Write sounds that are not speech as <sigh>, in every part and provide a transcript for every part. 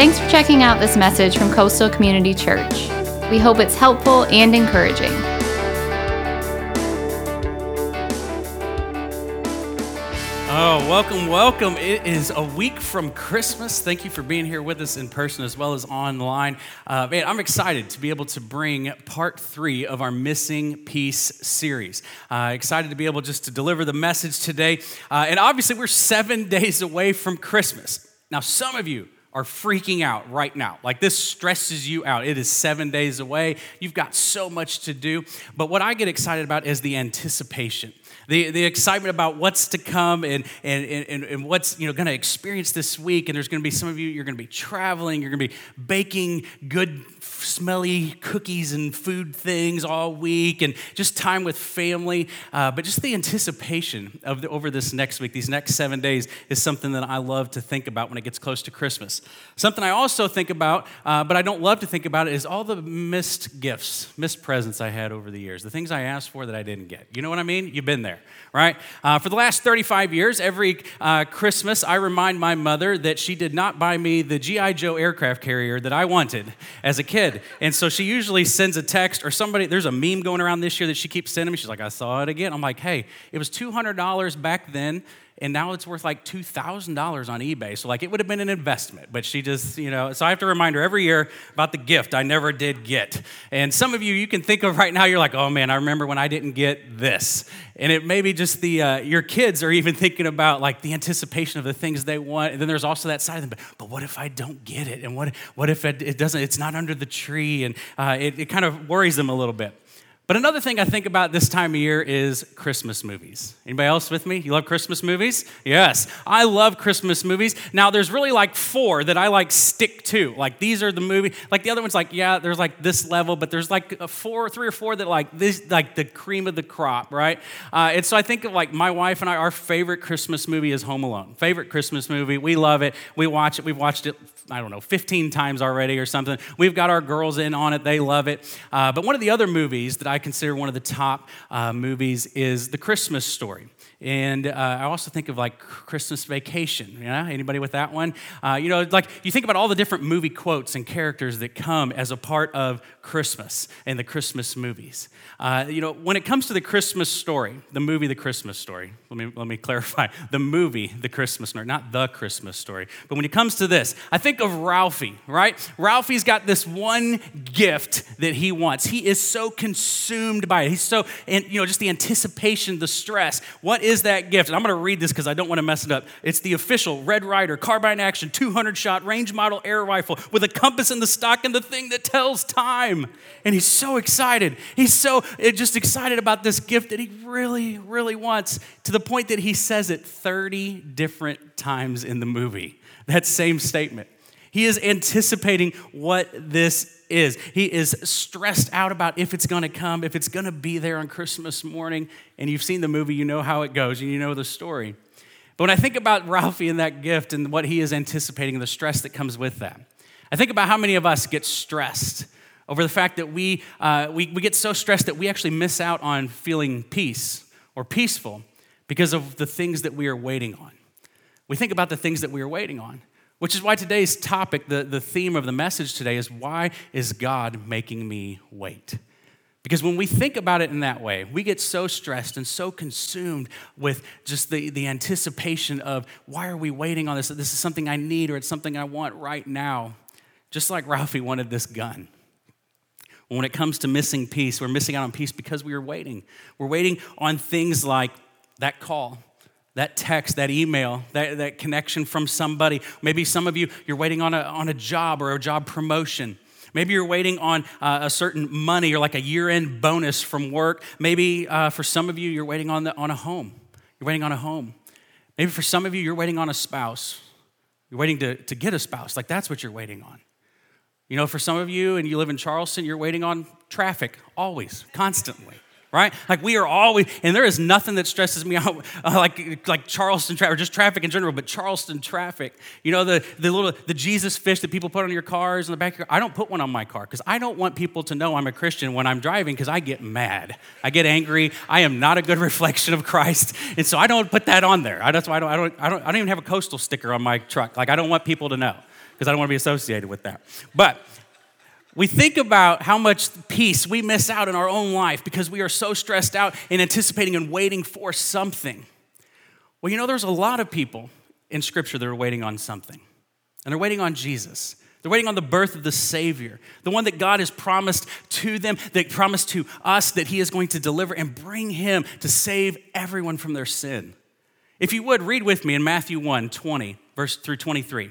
Thanks for checking out this message from Coastal Community Church. We hope it's helpful and encouraging. Oh, welcome, welcome. It is a week from Christmas. Thank you for being here with us in person as well as online. Uh, man, I'm excited to be able to bring part three of our Missing Piece series. Uh, excited to be able just to deliver the message today. Uh, and obviously, we're seven <laughs> days away from Christmas. Now, some of you, are freaking out right now. Like this stresses you out. It is seven days away. You've got so much to do. But what I get excited about is the anticipation the, the excitement about what's to come and, and, and, and what's you know, going to experience this week. And there's going to be some of you, you're going to be traveling, you're going to be baking good, smelly cookies and food things all week, and just time with family. Uh, but just the anticipation of the, over this next week, these next seven days, is something that I love to think about when it gets close to Christmas. Something I also think about, uh, but I don't love to think about it, is all the missed gifts, missed presents I had over the years, the things I asked for that I didn't get. You know what I mean? You've been there right? Uh, for the last 35 years, every uh, Christmas, I remind my mother that she did not buy me the G.I. Joe aircraft carrier that I wanted as a kid. And so she usually sends a text or somebody, there's a meme going around this year that she keeps sending me. She's like, I saw it again. I'm like, hey, it was $200 back then and now it's worth like $2,000 on eBay. So, like, it would have been an investment, but she just, you know, so I have to remind her every year about the gift I never did get. And some of you, you can think of right now, you're like, oh man, I remember when I didn't get this. And it may be just the, uh, your kids are even thinking about like the anticipation of the things they want. And then there's also that side of them, but, but what if I don't get it? And what, what if it, it doesn't, it's not under the tree? And uh, it, it kind of worries them a little bit. But another thing I think about this time of year is Christmas movies. Anybody else with me? You love Christmas movies? Yes, I love Christmas movies. Now, there's really like four that I like stick to. Like these are the movie. Like the other one's like yeah, there's like this level, but there's like four, three or four that like this, like the cream of the crop, right? Uh, and so I think of like my wife and I, our favorite Christmas movie is Home Alone. Favorite Christmas movie. We love it. We watch it. We've watched it I don't know, 15 times already or something. We've got our girls in on it, they love it. Uh, but one of the other movies that I consider one of the top uh, movies is The Christmas Story. And uh, I also think of like Christmas Vacation. Yeah, anybody with that one? Uh, you know, like you think about all the different movie quotes and characters that come as a part of Christmas and the Christmas movies. Uh, you know, when it comes to the Christmas story, the movie The Christmas Story. Let me let me clarify: the movie The Christmas Story, not the Christmas Story. But when it comes to this, I think of Ralphie. Right? Ralphie's got this one gift that he wants. He is so consumed by it. He's so, and you know, just the anticipation, the stress. What is that gift? And I'm going to read this because I don't want to mess it up. It's the official Red Ryder carbine action 200 shot range model air rifle with a compass in the stock and the thing that tells time. And he's so excited. He's so eh, just excited about this gift that he really, really wants to the point that he says it 30 different times in the movie. That same statement. He is anticipating what this is. He is stressed out about if it's going to come, if it's going to be there on Christmas morning. And you've seen the movie, you know how it goes, and you know the story. But when I think about Ralphie and that gift and what he is anticipating the stress that comes with that, I think about how many of us get stressed over the fact that we, uh, we, we get so stressed that we actually miss out on feeling peace or peaceful because of the things that we are waiting on. We think about the things that we are waiting on. Which is why today's topic, the, the theme of the message today is why is God making me wait? Because when we think about it in that way, we get so stressed and so consumed with just the, the anticipation of why are we waiting on this? This is something I need or it's something I want right now. Just like Ralphie wanted this gun. When it comes to missing peace, we're missing out on peace because we are waiting. We're waiting on things like that call, that text, that email, that, that connection from somebody. Maybe some of you, you're waiting on a, on a job or a job promotion. Maybe you're waiting on uh, a certain money or like a year end bonus from work. Maybe uh, for some of you, you're waiting on, the, on a home. You're waiting on a home. Maybe for some of you, you're waiting on a spouse. You're waiting to, to get a spouse. Like that's what you're waiting on. You know, for some of you, and you live in Charleston, you're waiting on traffic always, constantly right? Like we are always, and there is nothing that stresses me <laughs> out uh, like, like Charleston traffic, or just traffic in general, but Charleston traffic. You know, the, the little, the Jesus fish that people put on your cars in the back of your, I don't put one on my car because I don't want people to know I'm a Christian when I'm driving because I get mad. I get angry. I am not a good <laughs> reflection of Christ. And so I don't put that on there. I, that's why I don't, I don't, I don't, I don't even have a coastal sticker on my truck. Like I don't want people to know because I don't want to be associated with that. But we think about how much peace we miss out in our own life because we are so stressed out and anticipating and waiting for something. Well, you know, there's a lot of people in Scripture that are waiting on something, and they're waiting on Jesus. They're waiting on the birth of the Savior, the one that God has promised to them, that promised to us that He is going to deliver and bring Him to save everyone from their sin. If you would, read with me in Matthew 1 20, verse through 23.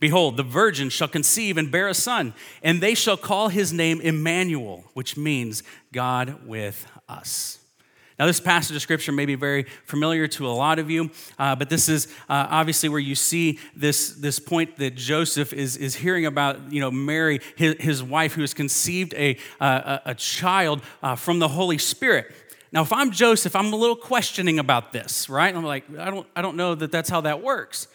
Behold, the virgin shall conceive and bear a son, and they shall call his name Emmanuel, which means God with us. Now, this passage of scripture may be very familiar to a lot of you, uh, but this is uh, obviously where you see this, this point that Joseph is, is hearing about, you know, Mary, his, his wife, who has conceived a, uh, a, child uh, from the Holy Spirit. Now, if I'm Joseph, I'm a little questioning about this, right? I'm like, I don't, I don't know that that's how that works.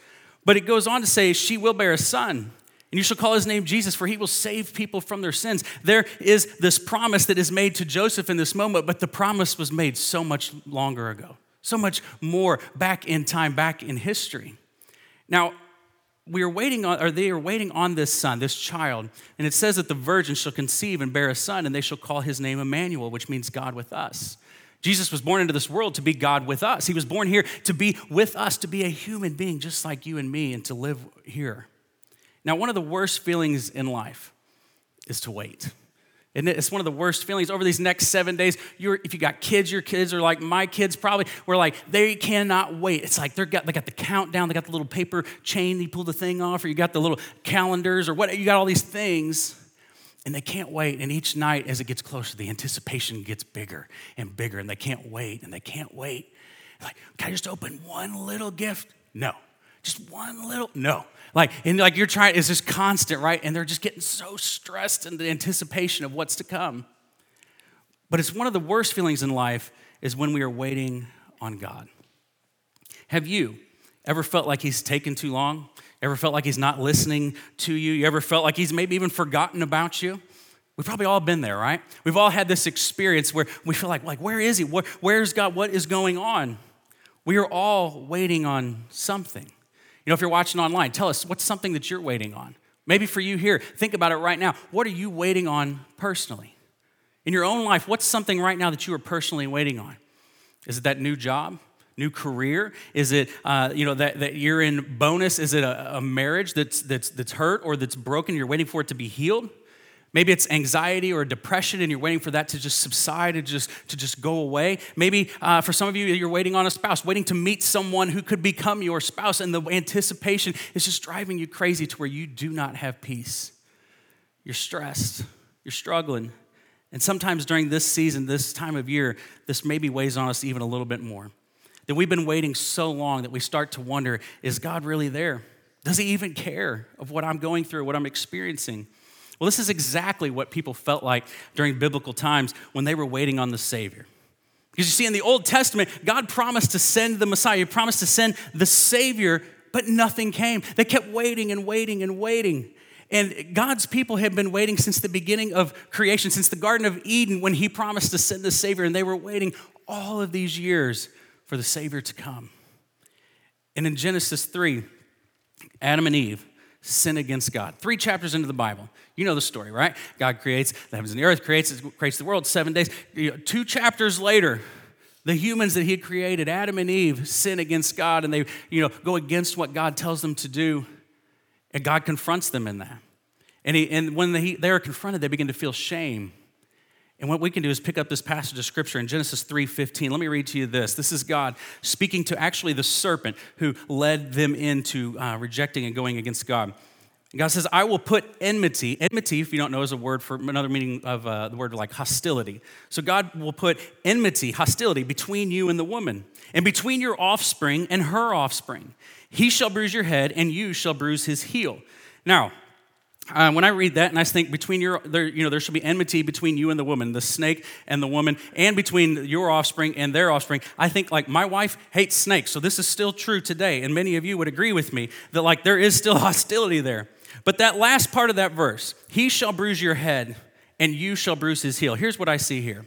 But it goes on to say, she will bear a son. And you shall call his name Jesus, for he will save people from their sins. There is this promise that is made to Joseph in this moment, but the promise was made so much longer ago, so much more back in time, back in history. Now, we are waiting on, or they are waiting on this son, this child, and it says that the virgin shall conceive and bear a son, and they shall call his name Emmanuel, which means God with us. Jesus was born into this world to be God with us. He was born here to be with us, to be a human being just like you and me, and to live here. Now, one of the worst feelings in life is to wait. And it's one of the worst feelings over these next seven days. You're, if you got kids, your kids are like my kids probably. We're like, they cannot wait. It's like they're got, they got the countdown, they got the little paper chain, you pull the thing off, or you got the little calendars, or what, you got all these things. And they can't wait. And each night, as it gets closer, the anticipation gets bigger and bigger, and they can't wait, and they can't wait. Like, can I just open one little gift? No. Just one little, no. Like, and like you're trying, it's just constant, right? And they're just getting so stressed in the anticipation of what's to come. But it's one of the worst feelings in life is when we are waiting on God. Have you ever felt like He's taken too long? Ever felt like he's not listening to you? You ever felt like he's maybe even forgotten about you? We've probably all been there, right? We've all had this experience where we feel like, like where is he? Where, where's God? What is going on? We are all waiting on something. You know, if you're watching online, tell us what's something that you're waiting on. Maybe for you here, think about it right now. What are you waiting on personally? In your own life, what's something right now that you are personally waiting on? Is it that new job? New career? Is it, uh, you know, that, that you're in bonus? Is it a, a, marriage that's, that's, that's hurt or that's broken? You're waiting for it to be healed? Maybe it's anxiety or depression and you're waiting for that to just subside and just, to just go away. Maybe uh, for some of you, you're waiting on a spouse, waiting to meet someone who could become your spouse, and the anticipation is just driving you crazy to where you do not have peace. You're stressed, you're struggling. And sometimes during this season, this time of year, this maybe weighs on us even a little bit more that we've been waiting so long that we start to wonder is God really there? Does he even care of what I'm going through, what I'm experiencing? Well, this is exactly what people felt like during biblical times when they were waiting on the Savior. Because you see, in the Old Testament, God promised to send the Messiah, He promised to send the Savior, but nothing came. They kept waiting and waiting and waiting. And God's people had been waiting since the beginning of creation, since the Garden of Eden, when He promised to send the Savior, and they were waiting all of these years for the Savior to come. And in Genesis 3, Adam and Eve sin against God. Three chapters into the Bible. You know the story, right? God creates the heavens and the earth, creates, creates the world seven days. Two chapters later, the humans that he had created, Adam and Eve, sin against God and they you know, go against what God tells them to do. And God confronts them in that. And, he, and when they, they are confronted, they begin to feel shame and what we can do is pick up this passage of scripture in Genesis 3:15. Let me read to you this. This is God speaking to actually the serpent who led them into uh, rejecting and going against God. God says, "I will put enmity." Enmity, if you don't know, is a word for another meaning of uh, the word like hostility. So God will put enmity, hostility between you and the woman, and between your offspring and her offspring. He shall bruise your head, and you shall bruise his heel. Now, uh, when I read that and I think between your, there, you know, there should be enmity between you and the woman, the snake and the woman, and between your offspring and their offspring. I think like my wife hates snakes, so this is still true today, and many of you would agree with me that like there is still <laughs> hostility there. But that last part of that verse, he shall bruise your head, and you shall bruise his heel. Here's what I see here.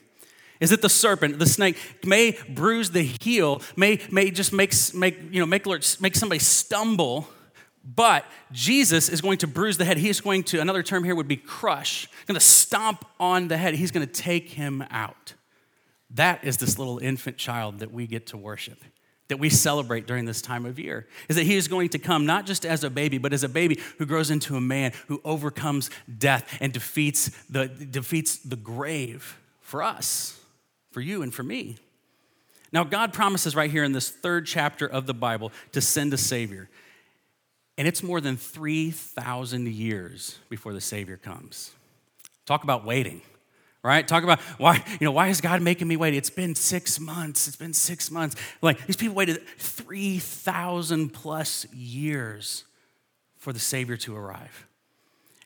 Is that the serpent, the snake, may bruise the heel, may, may just make, make, you know, make, make somebody stumble, but Jesus is going to bruise the head. He's going to, another term here would be crush, going to stomp on the head. He's going to take him out. That is this little infant child that we get to worship, that we celebrate during this time of year. Is that he is going to come not just as a baby, but as a baby who grows into a man who overcomes death and defeats the, defeats the grave for us, for you, and for me. Now, God promises right here in this third chapter of the Bible to send a Savior. And it's more than 3,000 years before the Savior comes. Talk about waiting, right? Talk about why, you know, why is God making me wait? It's been six months. It's been six months. Like these people waited 3,000 plus years for the Savior to arrive.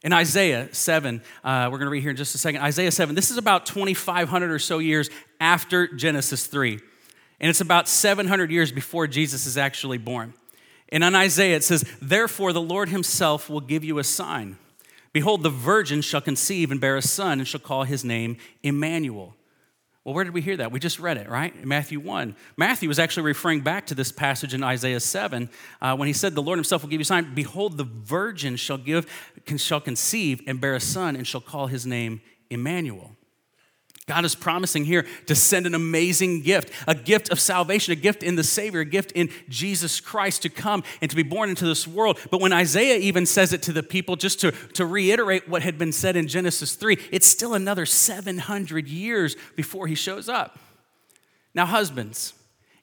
In Isaiah 7, uh, we're going to read here in just a second. Isaiah 7, this is about 2,500 or so years after Genesis 3. And it's about 700 years before Jesus is actually born. And on Isaiah, it says, Therefore, the Lord himself will give you a sign. Behold, the virgin shall conceive and bear a son, and shall call his name Emmanuel. Well, where did we hear that? We just read it, right? In Matthew 1. Matthew was actually referring back to this passage in Isaiah 7 uh, when he said, The Lord himself will give you a sign. Behold, the virgin shall, give, shall conceive and bear a son, and shall call his name Emmanuel. God is promising here to send an amazing gift, a gift of salvation, a gift in the Savior, a gift in Jesus Christ to come and to be born into this world. But when Isaiah even says it to the people, just to, to reiterate what had been said in Genesis 3, it's still another 700 years before he shows up. Now, husbands,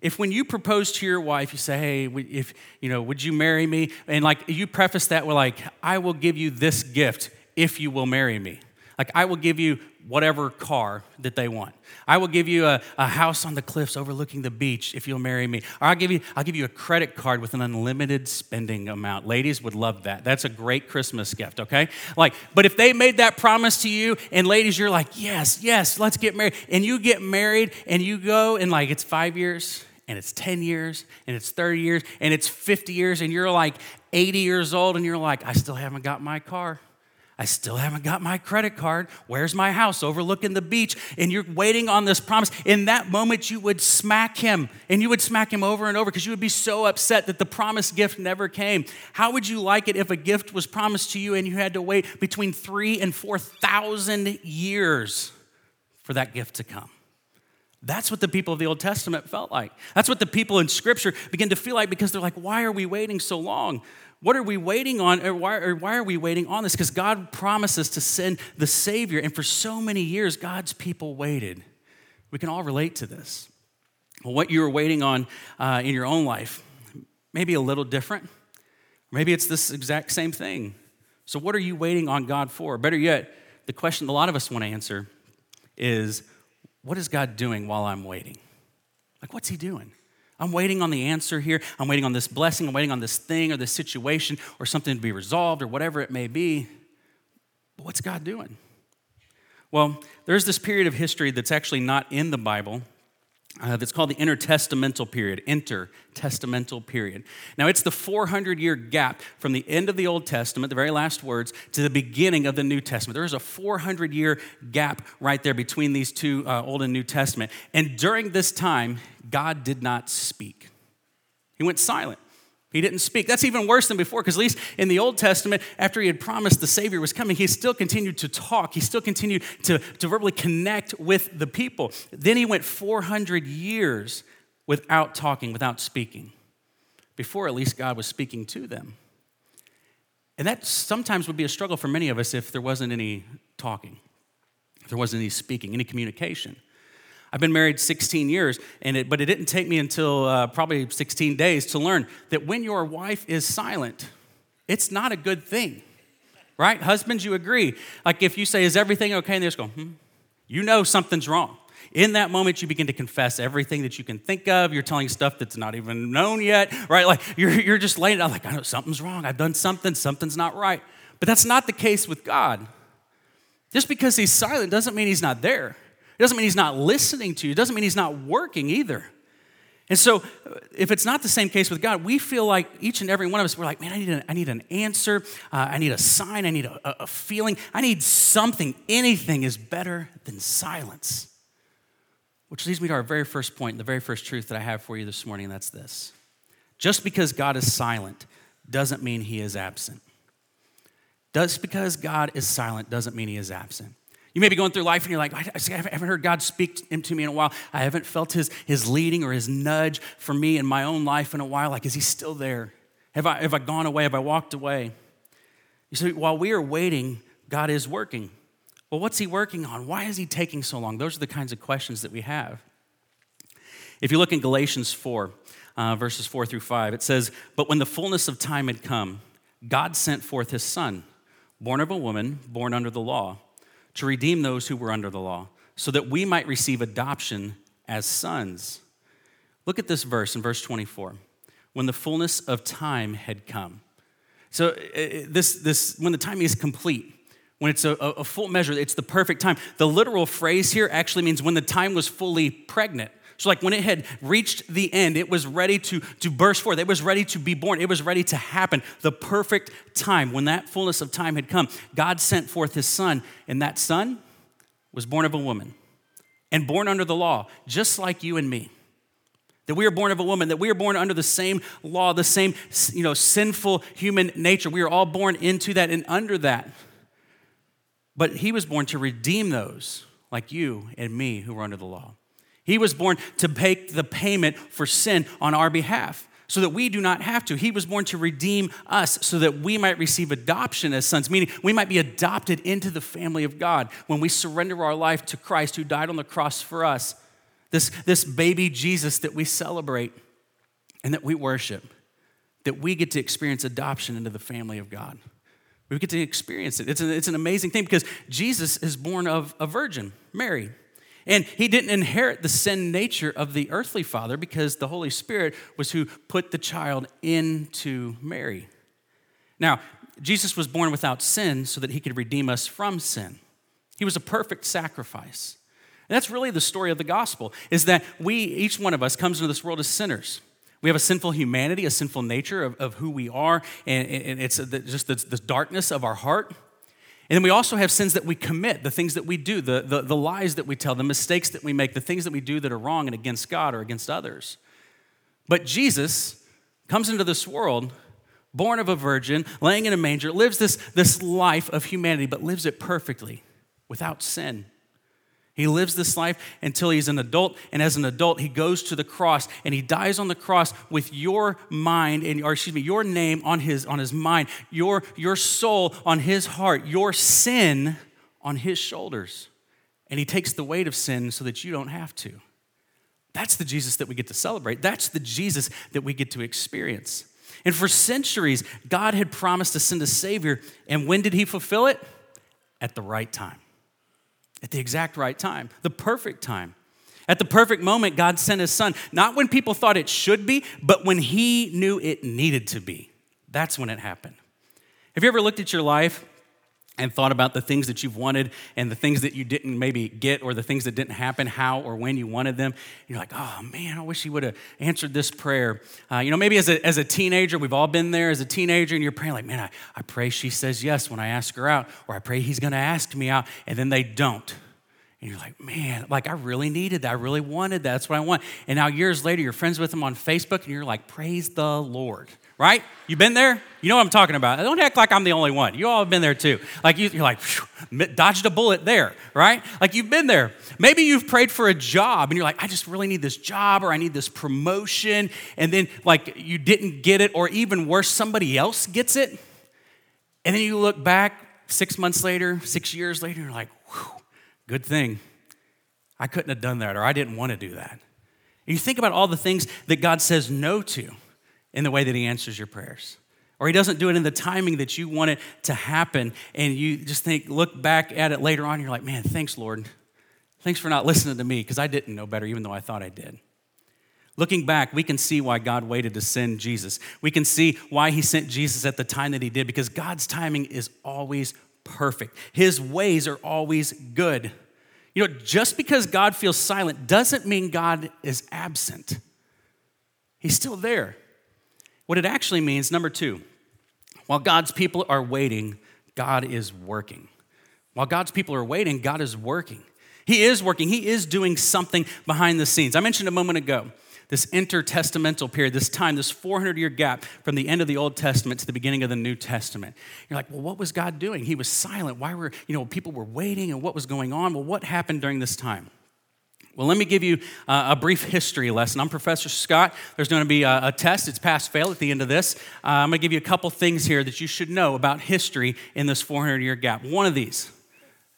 if when you propose to your wife, you say, hey, if, you know, would you marry me? And like you preface that with like, I will give you this gift if you will marry me. Like, I will give you whatever car that they want. I will give you a, a house on the cliffs overlooking the beach if you'll marry me. Or I'll give you, I'll give you a credit card with an unlimited spending amount. Ladies would love that. That's a great Christmas gift, okay? Like, but if they made that promise to you, and ladies, you're like, yes, yes, let's get married. And you get married and you go and like it's five years and it's 10 years and it's 30 years and it's 50 years and you're like 80 years old and you're like, I still haven't got my car. I still haven't got my credit card. Where's my house overlooking the beach? And you're waiting on this promise. In that moment, you would smack him and you would smack him over and over because you would be so upset that the promised gift never came. How would you like it if a gift was promised to you and you had to wait between three and 4,000 years for that gift to come? That's what the people of the Old Testament felt like. That's what the people in Scripture begin to feel like because they're like, why are we waiting so long? What are we waiting on? Or why, or why are we waiting on this? Because God promises to send the Savior. And for so many years, God's people waited. We can all relate to this. Well, what you were waiting on uh, in your own life, maybe a little different. Maybe it's this exact same thing. So, what are you waiting on God for? Better yet, the question a lot of us want to answer is what is God doing while I'm waiting? Like, what's He doing? I'm waiting on the answer here. I'm waiting on this blessing. I'm waiting on this thing or this situation or something to be resolved or whatever it may be. But what's God doing? Well, there's this period of history that's actually not in the Bible, uh, that's called the intertestamental period. Intertestamental period. Now, it's the 400 year gap from the end of the Old Testament, the very last words, to the beginning of the New Testament. There is a 400 year gap right there between these two uh, Old and New Testament. And during this time, God did not speak, He went silent. He didn't speak. That's even worse than before, because at least in the Old Testament, after he had promised the Savior was coming, he still continued to talk. He still continued to, to verbally connect with the people. Then he went 400 years without talking, without speaking, before at least God was speaking to them. And that sometimes would be a struggle for many of us if there wasn't any talking, if there wasn't any speaking, any communication. I've been married 16 years, and it, but it didn't take me until uh, probably 16 days to learn that when your wife is silent, it's not a good thing, right? Husbands, you agree. Like if you say, Is everything okay? And they just go, Hmm, you know something's wrong. In that moment, you begin to confess everything that you can think of. You're telling stuff that's not even known yet, right? Like you're, you're just laying it out, like, I know something's wrong. I've done something, something's not right. But that's not the case with God. Just because he's silent doesn't mean he's not there. It doesn't mean he's not listening to you. It doesn't mean he's not working either. And so, if it's not the same case with God, we feel like each and every one of us, we're like, man, I need, I need an answer. Uh, I need a sign. I need a, a feeling. I need something. Anything is better than silence. Which leads me to our very first point, the very first truth that I have for you this morning, and that's this. Just because God is silent doesn't mean he is absent. Just because God is silent doesn't mean he is absent. You may be going through life and you're like, I haven't heard God speak to me in a while. I haven't felt his, his leading or his nudge for me in my own life in a while. Like, is he still there? Have I, have I gone away? Have I walked away? You see, while we are waiting, God is working. Well, what's he working on? Why is he taking so long? Those are the kinds of questions that we have. If you look in Galatians 4, uh, verses 4 through 5, it says, But when the fullness of time had come, God sent forth his son, born of a woman, born under the law to redeem those who were under the law, so that we might receive adoption as sons. Look at this verse in verse 24. When the fullness of time had come. So, uh, uh, this, this, when the time is complete, when it's a, a full measure, it's the perfect time. The literal phrase here actually means when the time was fully pregnant. So, like when it had reached the end, it was ready to, to burst forth. It was ready to be born. It was ready to happen. The perfect time. When that fullness of time had come, God sent forth his son, and that son was born of a woman and born under the law, just like you and me. That we are born of a woman, that we are born under the same law, the same you know, sinful human nature. We are all born into that and under that. But he was born to redeem those like you and me who were under the law. He was born to make the payment for sin on our behalf so that we do not have to. He was born to redeem us so that we might receive adoption as sons, meaning we might be adopted into the family of God when we surrender our life to Christ who died on the cross for us. This, this baby Jesus that we celebrate and that we worship, that we get to experience adoption into the family of God. We get to experience it. It's an, it's an amazing thing because Jesus is born of a virgin, Mary. And he didn't inherit the sin nature of the earthly father because the Holy Spirit was who put the child into Mary. Now, Jesus was born without sin so that he could redeem us from sin. He was a perfect sacrifice. And that's really the story of the gospel is that we each one of us comes into this world as sinners. We have a sinful humanity, a sinful nature of, of who we are, and, and it's just the, the darkness of our heart. And then we also have sins that we commit, the things that we do, the, the, the, lies that we tell, the mistakes that we make, the things that we do that are wrong and against God or against others. But Jesus comes into this world, born of a virgin, laying in a manger, lives this, this life of humanity, but lives it perfectly, without sin. He lives this life until he's an adult, and as an adult, he goes to the cross and he dies on the cross with your mind and or excuse me, your name on his on his mind, your your soul on his heart, your sin on his shoulders. And he takes the weight of sin so that you don't have to. That's the Jesus that we get to celebrate. That's the Jesus that we get to experience. And for centuries, God had promised to send a Savior. And when did He fulfill it? At the right time at the exact right time, the perfect time. At the perfect moment, God sent his son, not when people thought it should be, but when he knew it needed to be. That's when it happened. Have you ever looked at your life and thought about the things that you've wanted and the things that you didn't maybe get or the things that didn't happen, how or when you wanted them. You're like, oh man, I wish he would have answered this prayer. Uh, you know, maybe as a, as a teenager, we've all been there as a teenager, and you're praying, like, man, I, I pray she says yes when I ask her out, or I pray he's to ask me out, and then they don't. And you're like, man, like I really needed that. I really wanted that. That's what I want. And now years later, you're friends with them on Facebook, and you're like, praise the Lord right? You've been there? You know what I'm talking about. Don't act like I'm the only one. You all have been there too. Like you, are like, dodged a bullet there, right? Like you've been there. Maybe you've prayed for a job and you're like, I just really need this job or I need this promotion. And then like you didn't get it, or even worse, somebody else gets it. And then you look back six months later, six years later, you're like, good thing. I couldn't have done that, or I didn't want to do that. And you think about all the things that God says no to in the way that He answers your prayers. Or He doesn't do it in the timing that you want it to happen. And you just think, look back at it later on, you're like, man, thanks, Lord. Thanks for not listening to me because I didn't know better, even though I thought I did. Looking back, we can see why God waited to send Jesus. We can see why he sent Jesus at the time that he did because God's timing is always perfect. His ways are always good. You know, just because God feels silent doesn't mean God is absent. He's still there. What it actually means, number two, while God's people are waiting, God is working. While God's people are waiting, God is working. He is working, He is doing something behind the scenes. I mentioned a moment ago this intertestamental period, this time, this 400 year gap from the end of the Old Testament to the beginning of the New Testament. You're like, well, what was God doing? He was silent. Why were, you know, people were waiting and what was going on? Well, what happened during this time? Well, let me give you uh, a brief history lesson. I'm Professor Scott. There's going to be a, test, it's pass fail at the end of this. Uh, I'm going to give you a couple things here that you should know about history in this 400 year gap. One of these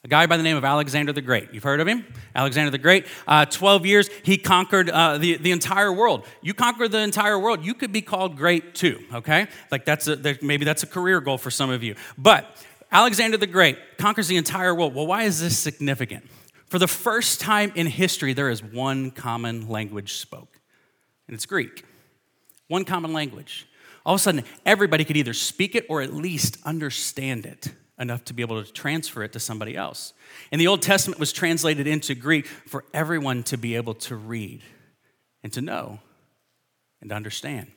a guy by the name of Alexander the Great. You've heard of him? Alexander the Great. Uh, 12 years, he conquered uh, the, the entire world. You conquer the entire world, you could be called great too, okay? Like that's a, maybe that's a career goal for some of you. But Alexander the Great conquers the entire world. Well, why is this significant? For the first time in history, there is one common language spoke, and it's Greek. One common language. All of a sudden, everybody could either speak it or at least understand it enough to be able to transfer it to somebody else. And the Old Testament was translated into Greek for everyone to be able to read and to know and to understand.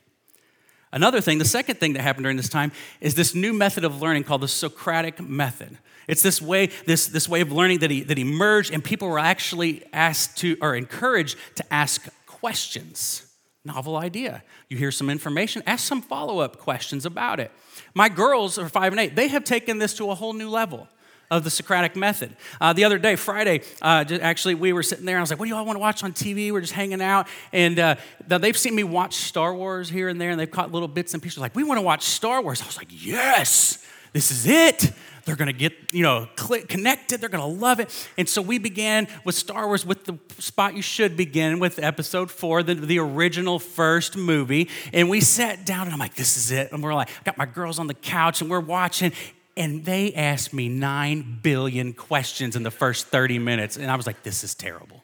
Another thing, the second thing that happened during this time is this new method of learning called the Socratic method. It's this way, this, this way of learning that, he, that emerged, and people were actually asked to, or encouraged to ask questions. Novel idea. You hear some information, ask some follow up questions about it. My girls are five and eight. They have taken this to a whole new level of the Socratic method. Uh, the other day, Friday, uh, actually, we were sitting there and I was like, What do y'all want to watch on TV? We're just hanging out. And uh, they've seen me watch Star Wars here and there, and they've caught little bits and pieces like, We want to watch Star Wars. I was like, Yes, this is it. They're going to get, you know, connected. They're going to love it. And so we began with Star Wars with the spot you should begin with episode four, the, the original first movie. And we sat down and I'm like, this is it. And we're like, I got my girls on the couch and we're watching. And they asked me 9 billion questions in the first 30 minutes. And I was like, this is terrible.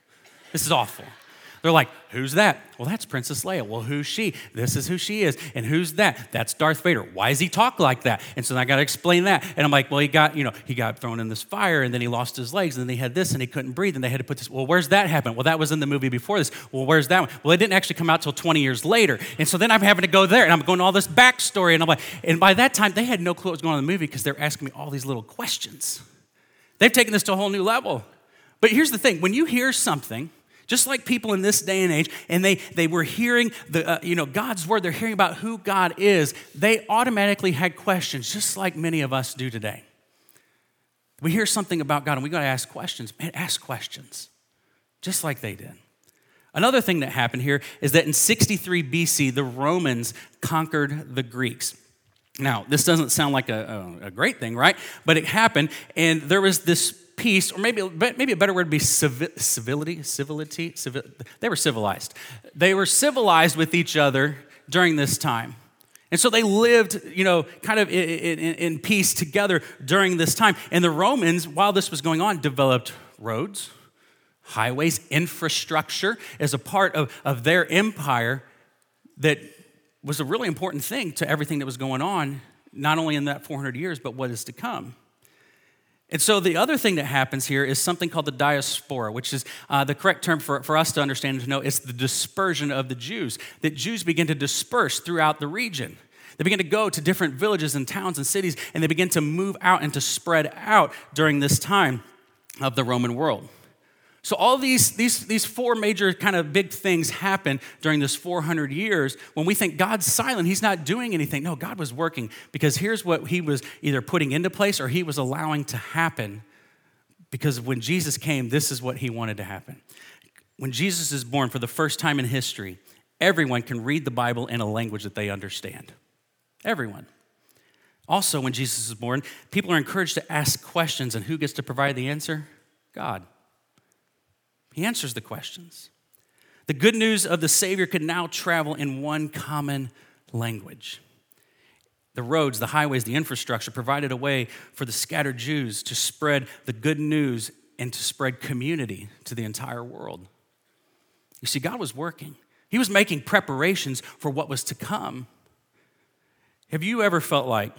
This is awful. They're like, who's that? Well, that's Princess Leia. Well, who's she? This is who she is. And who's that? That's Darth Vader. Why does he talk like that? And so I got to explain that. And I'm like, well, he got, you know, he got thrown in this fire and then he lost his legs and then he had this and he couldn't breathe and they had to put this. Well, where's that happen? Well, that was in the movie before this. Well, where's that one? Well, it didn't actually come out till 20 years later. And so then I'm having to go there and I'm going all this backstory and I'm like, and by that time they had no clue what was going on in the movie because they're asking me all these little questions. They've taken this to a whole new level. But here's the thing when you hear something, just like people in this day and age, and they, they were hearing the, uh, you know, God's word, they're hearing about who God is, they automatically had questions, just like many of us do today. We hear something about God and we got to ask questions. Man, ask questions, just like they did. Another thing that happened here is that in 63 BC, the Romans conquered the Greeks. Now, this doesn't sound like a, a, a great thing, right? But it happened, and there was this peace, or maybe, maybe a better word would be civility, civility, civil, they were civilized. They were civilized with each other during this time. And so they lived, you know, kind of in, in, in, peace together during this time. And the Romans, while this was going on, developed roads, highways, infrastructure as a part of, of their empire that was a really important thing to everything that was going on, not only in that 400 years, but what is to come. And so the other thing that happens here is something called the diaspora, which is uh, the correct term for, for us to understand and to know. It's the dispersion of the Jews, that Jews begin to disperse throughout the region. They begin to go to different villages and towns and cities, and they begin to move out and to spread out during this time of the Roman world. So, all these, these, these four major kind of big things happen during this 400 years. When we think God's silent, He's not doing anything. No, God was working because here's what He was either putting into place or He was allowing to happen. Because when Jesus came, this is what He wanted to happen. When Jesus is born for the first time in history, everyone can read the Bible in a language that they understand. Everyone. Also, when Jesus is born, people are encouraged to ask questions, and who gets to provide the answer? God. He answers the questions. The good news of the Savior could now travel in one common language. The roads, the highways, the infrastructure provided a way for the scattered Jews to spread the good news and to spread community to the entire world. You see, God was working. He was making preparations for what was to come. Have you ever felt like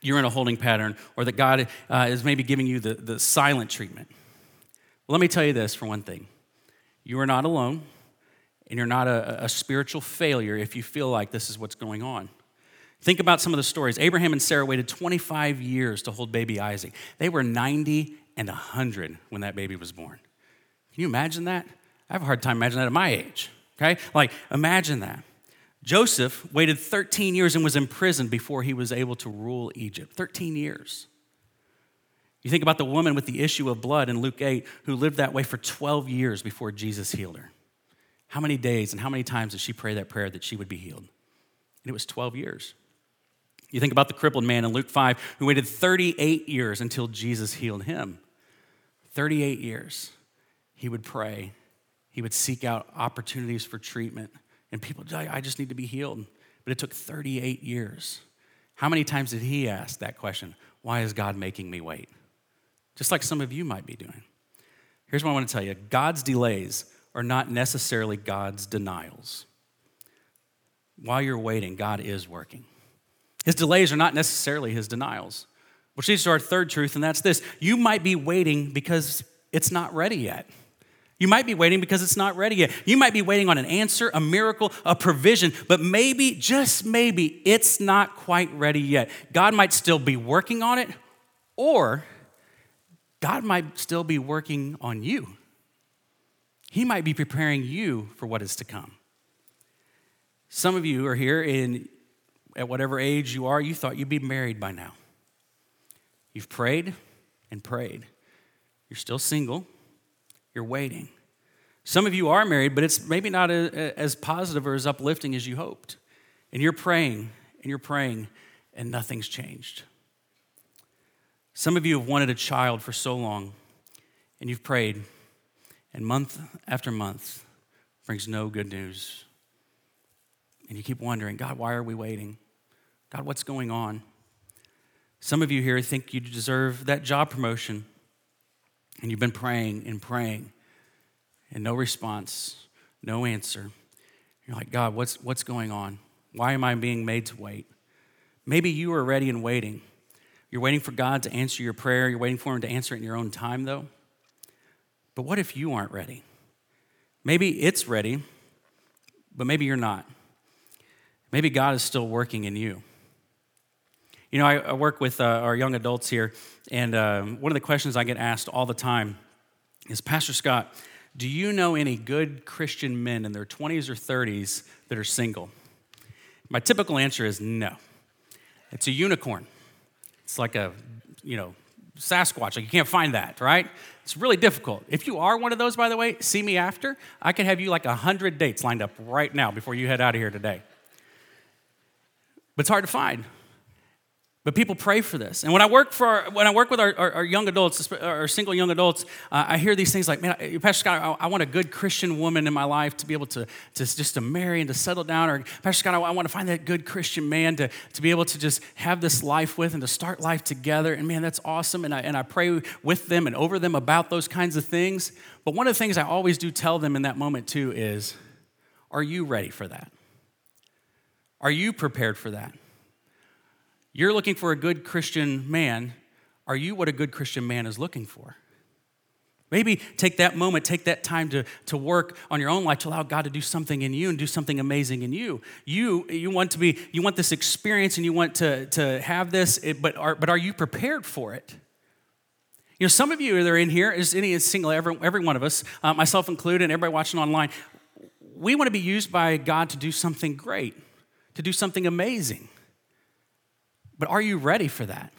you're in a holding pattern or that God uh, is maybe giving you the, the silent treatment? Let me tell you this for one thing you are not alone, and you're not a, a spiritual failure if you feel like this is what's going on. Think about some of the stories. Abraham and Sarah waited 25 years to hold baby Isaac. They were 90 and 100 when that baby was born. Can you imagine that? I have a hard time imagining that at my age, okay? Like, imagine that. Joseph waited 13 years and was imprisoned before he was able to rule Egypt. 13 years. You think about the woman with the issue of blood in Luke 8 who lived that way for 12 years before Jesus healed her. How many days and how many times did she pray that prayer that she would be healed? And it was 12 years. You think about the crippled man in Luke 5 who waited 38 years until Jesus healed him. 38 years. He would pray, he would seek out opportunities for treatment. And people, I just need to be healed. But it took 38 years. How many times did he ask that question? Why is God making me wait? Just like some of you might be doing. Here's what I want to tell you God's delays are not necessarily God's denials. While you're waiting, God is working. His delays are not necessarily his denials, which leads to our third truth, and that's this you might be waiting because it's not ready yet. You might be waiting because it's not ready yet. You might be waiting on an answer, a miracle, a provision, but maybe, just maybe, it's not quite ready yet. God might still be working on it, or God might still be working on you. He might be preparing you for what is to come. Some of you are here and at whatever age you are, you thought you'd be married by now. You've prayed and prayed. You're still single. You're waiting. Some of you are married, but it's maybe not a, a, as positive or as uplifting as you hoped. And you're praying and you're praying, and nothing's changed. Some of you have wanted a child for so long, and you've prayed, and month after month brings no good news. And you keep wondering, God, why are we waiting? God, what's going on? Some of you here think you deserve that job promotion, and you've been praying and praying, and no response, no answer. You're like, God, what's, what's going on? Why am I being made to wait? Maybe you are ready and waiting. You're waiting for God to answer your prayer. You're waiting for Him to answer it in your own time, though. But what if you aren't ready? Maybe it's ready, but maybe you're not. Maybe God is still working in you. You know, I, I work with uh, our young adults here, and um, one of the questions I get asked all the time is Pastor Scott, do you know any good Christian men in their 20s or 30s that are single? My typical answer is no. It's a unicorn. It's like a, you know, Sasquatch. Like you can't find that, right? It's really difficult. If you are one of those, by the way, see me after. I could have you like 100 dates lined up right now before you head out of here today. But it's hard to find. But people pray for this. And when I work for when I work with our, our, our young adults, our single young adults, uh, I hear these things like, man, Pastor Scott, I, I, want a good Christian woman in my life to be able to, to just to marry and to settle down. Or Pastor Scott, I, I want to find that good Christian man to, to be able to just have this life with and to start life together. And man, that's awesome. And I, and I pray with them and over them about those kinds of things. But one of the things I always do tell them in that moment too is, are you ready for that? Are you prepared for that? You're looking for a good Christian man. Are you what a good Christian man is looking for? Maybe take that moment, take that time to, to work on your own life to allow God to do something in you and do something amazing in you. You, you want to be, you want this experience and you want to, to have this, but are, but are you prepared for it? You know, some of you that are in here, is any single, every, every one of us, uh, myself included, and everybody watching online, we want to be used by God to do something great, to do something amazing. But are you ready for that?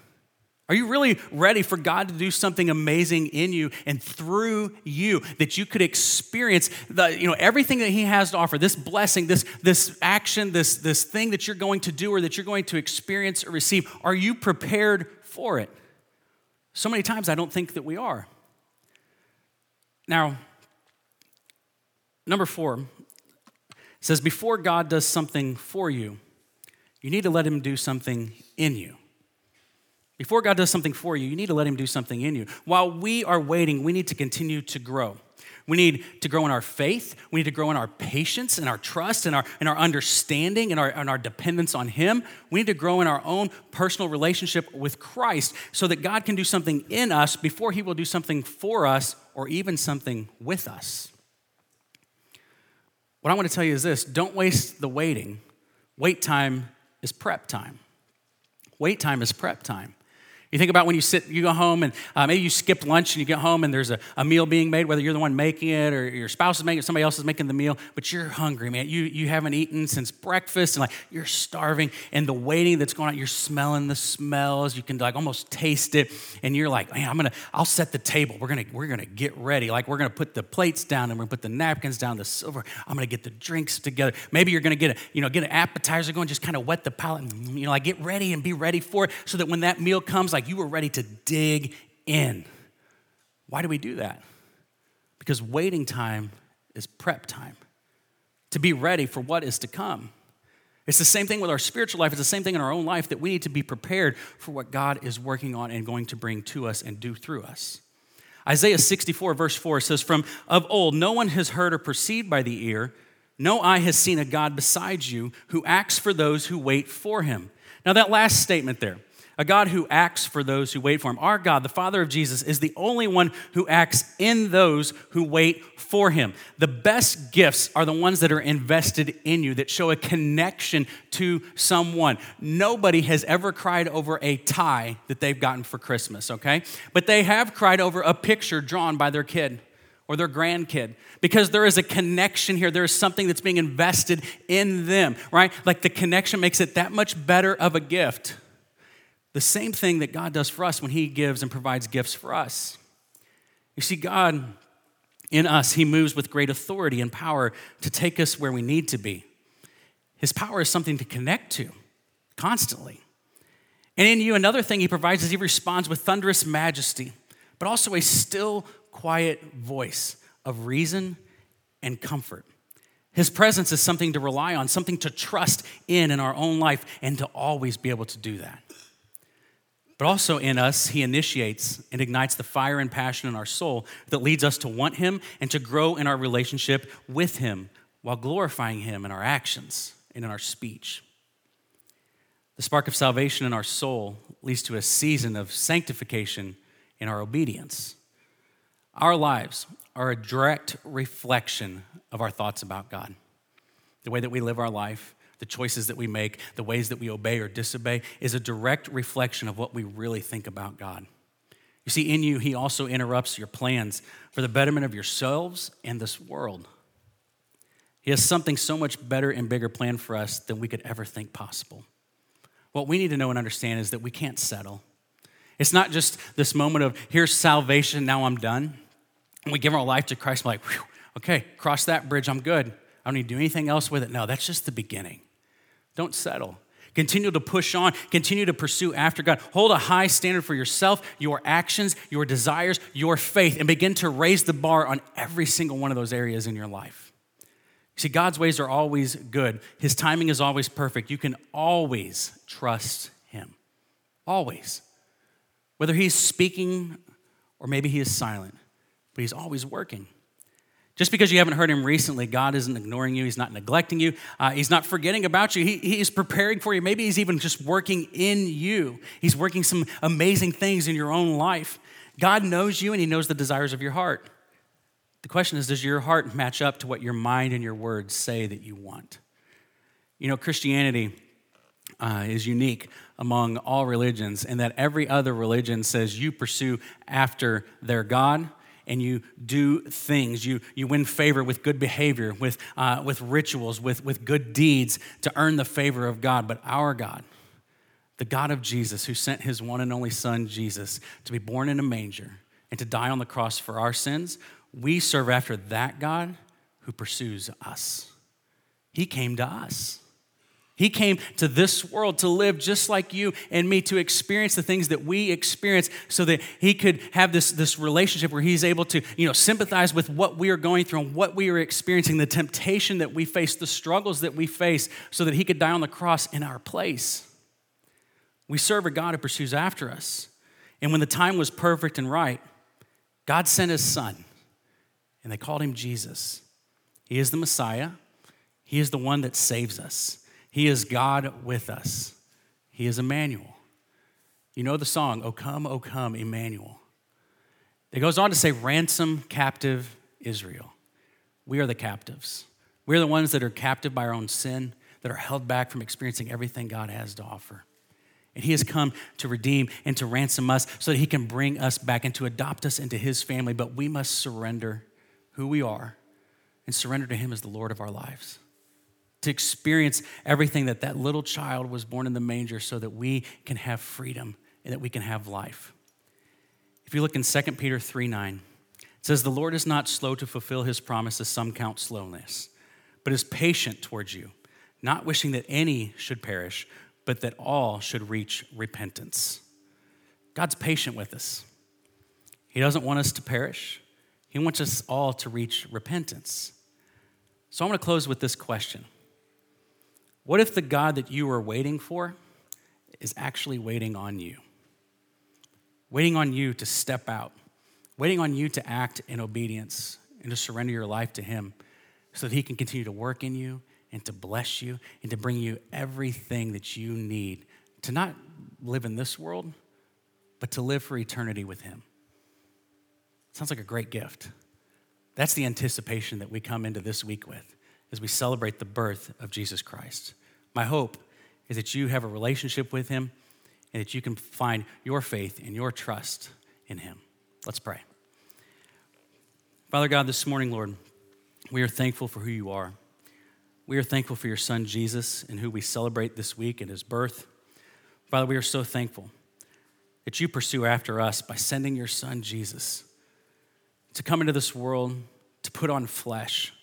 Are you really ready for God to do something amazing in you and through you that you could experience the, you know, everything that He has to offer, this blessing, this, this action, this, this thing that you're going to do or that you're going to experience or receive? Are you prepared for it? So many times I don't think that we are. Now, number four says, before God does something for you, you need to let Him do something in you. Before God does something for you, you need to let Him do something in you. While we are waiting, we need to continue to grow. We need to grow in our faith. We need to grow in our patience and our trust and our, and our understanding and our, and our dependence on Him. We need to grow in our own personal relationship with Christ so that God can do something in us before He will do something for us or even something with us. What I want to tell you is this don't waste the waiting. Wait time is prep time. Wait time is prep time. You think about when you sit, you go home, and uh, maybe you skip lunch and you get home and there's a, a meal being made, whether you're the one making it or your spouse is making it, somebody else is making the meal, but you're hungry, man. You, you haven't eaten since breakfast and like you're starving, and the waiting that's going on, you're smelling the smells. You can like almost taste it, and you're like, man, I'm gonna, I'll set the table. We're gonna, we're gonna get ready. Like we're gonna put the plates down and we're gonna put the napkins down, the silver. I'm gonna get the drinks together. Maybe you're gonna get a, you know, get an appetizer going, just kind of whet the palate, and, you know, like get ready and be ready for it so that when that meal comes, like you were ready to dig in. Why do we do that? Because waiting time is prep time to be ready for what is to come. It's the same thing with our spiritual life. It's the same thing in our own life that we need to be prepared for what God is working on and going to bring to us and do through us. Isaiah 64, verse 4 says, From of old, no one has heard or perceived by the ear, no eye has seen a God besides you who acts for those who wait for him. Now, that last statement there, a God who acts for those who wait for him. Our God, the Father of Jesus, is the only one who acts in those who wait for him. The best gifts are the ones that are invested in you, that show a connection to someone. Nobody has ever cried over a tie that they've gotten for Christmas, okay? But they have cried over a picture drawn by their kid or their grandkid because there is a connection here. There is something that's being invested in them, right? Like the connection makes it that much better of a gift. The same thing that God does for us when He gives and provides gifts for us. You see, God in us, He moves with great authority and power to take us where we need to be. His power is something to connect to constantly. And in you, another thing He provides is He responds with thunderous majesty, but also a still, quiet voice of reason and comfort. His presence is something to rely on, something to trust in in our own life, and to always be able to do that. But also in us, He initiates and ignites the fire and passion in our soul that leads us to want Him and to grow in our relationship with Him while glorifying Him in our actions and in our speech. The spark of salvation in our soul leads to a season of sanctification in our obedience. Our lives are a direct reflection of our thoughts about God. The way that we live our life, the choices that we make, the ways that we obey or disobey, is a direct reflection of what we really think about God. You see, in you, He also interrupts your plans for the betterment of yourselves and this world. He has something so much better and bigger planned for us than we could ever think possible. What we need to know and understand is that we can't settle. It's not just this moment of, here's salvation, now I'm done. And we give our life to Christ, I'm like, okay, cross that bridge, I'm good. I don't need to do anything else with it. No, that's just the beginning. Don't settle. Continue to push on. Continue to pursue after God. Hold a high standard for yourself, your actions, your desires, your faith, and begin to raise the bar on every single one of those areas in your life. See, God's ways are always good, His timing is always perfect. You can always trust Him. Always. Whether He's speaking or maybe He is silent, but He's always working. Just because you haven't heard him recently, God isn't ignoring you. He's not neglecting you. Uh, he's not forgetting about you. He, he's preparing for you. Maybe he's even just working in you. He's working some amazing things in your own life. God knows you and he knows the desires of your heart. The question is Does your heart match up to what your mind and your words say that you want? You know, Christianity uh, is unique among all religions in that every other religion says you pursue after their God and you do things. You, you win favor with good behavior, with, uh, with rituals, with, with good deeds to earn the favor of God. But our God, the God of Jesus, who sent his one and only Son, Jesus, to be born in a manger and to die on the cross for our sins, we serve after that God who pursues us. He came to us. He came to this world to live just like you and me, to experience the things that we experience so that he could have this, this relationship where he's able to, you know, sympathize with what we are going through and what we are experiencing, the temptation that we face, the struggles that we face, so that he could die on the cross in our place. We serve a God who pursues after us. And when the time was perfect and right, God sent his son and they called him Jesus. He is the Messiah, he is the one that saves us. He is God with us. He is Emmanuel. You know the song, O come, O come, Emmanuel. It goes on to say, ransom captive Israel. We are the captives. We're the ones that are captive by our own sin, that are held back from experiencing everything God has to offer. And He has come to redeem and to ransom us so that He can bring us back and to adopt us into His family. But we must surrender who we are and surrender to Him as the Lord of our lives. To experience everything that that little child was born in the manger so that we can have freedom and that we can have life. If you look in 2 Peter 3 9, it says, The Lord is not slow to fulfill His promises, some count slowness, but is patient towards you, not wishing that any should perish but that all should reach repentance. God's patient with us. He doesn't want us to perish, He wants us all to reach repentance. So I'm going to close with this question What if the God that you are waiting for is actually waiting on you? Waiting on you to step out, waiting on you to act in obedience and to surrender your life to Him so that He can continue to work in you and to bless you and to bring you everything that you need to not live in this world, but to live for eternity with Him. Sounds like a great gift. That's the anticipation that we come into this week with as we celebrate the birth of Jesus Christ. My hope is that you have a relationship with Him and that you can find your faith and your trust in Him. Let's pray. Father God, this morning, Lord, we are thankful for who you are. We are thankful for your son Jesus and who we celebrate this week and his birth. Father, we are so thankful that you pursue after us by sending your son Jesus to come into this world, to put on flesh,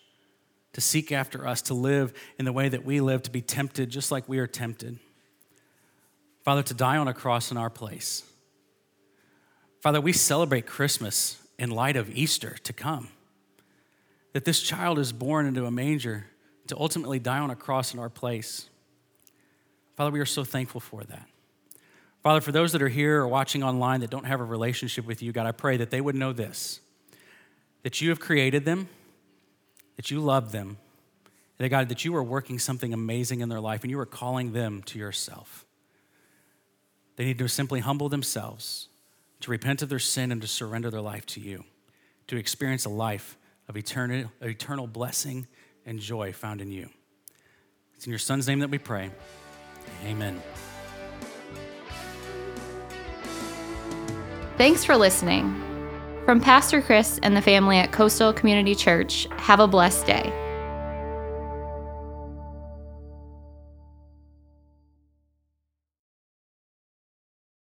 to seek after us, to live in the way that we live, to be tempted just like we are tempted. Father, to die on a cross in our place. Father, we celebrate Christmas in light of Easter to come. That this child is born into a manger to ultimately die on a cross in our place. Father, we are so thankful for that. Father, for those that are here or watching online that don't have a relationship with you, God, I pray that they would know this that you have created them, that you love them, that God, that you are working something amazing in their life and you are calling them to yourself. They need to simply humble themselves, to repent of their sin, and to surrender their life to you, to experience a life of eternal, eternal blessing and joy found in you. It's in your Son's name that we pray. Amen. Thanks for listening. From Pastor Chris and the family at Coastal Community Church, have a blessed day.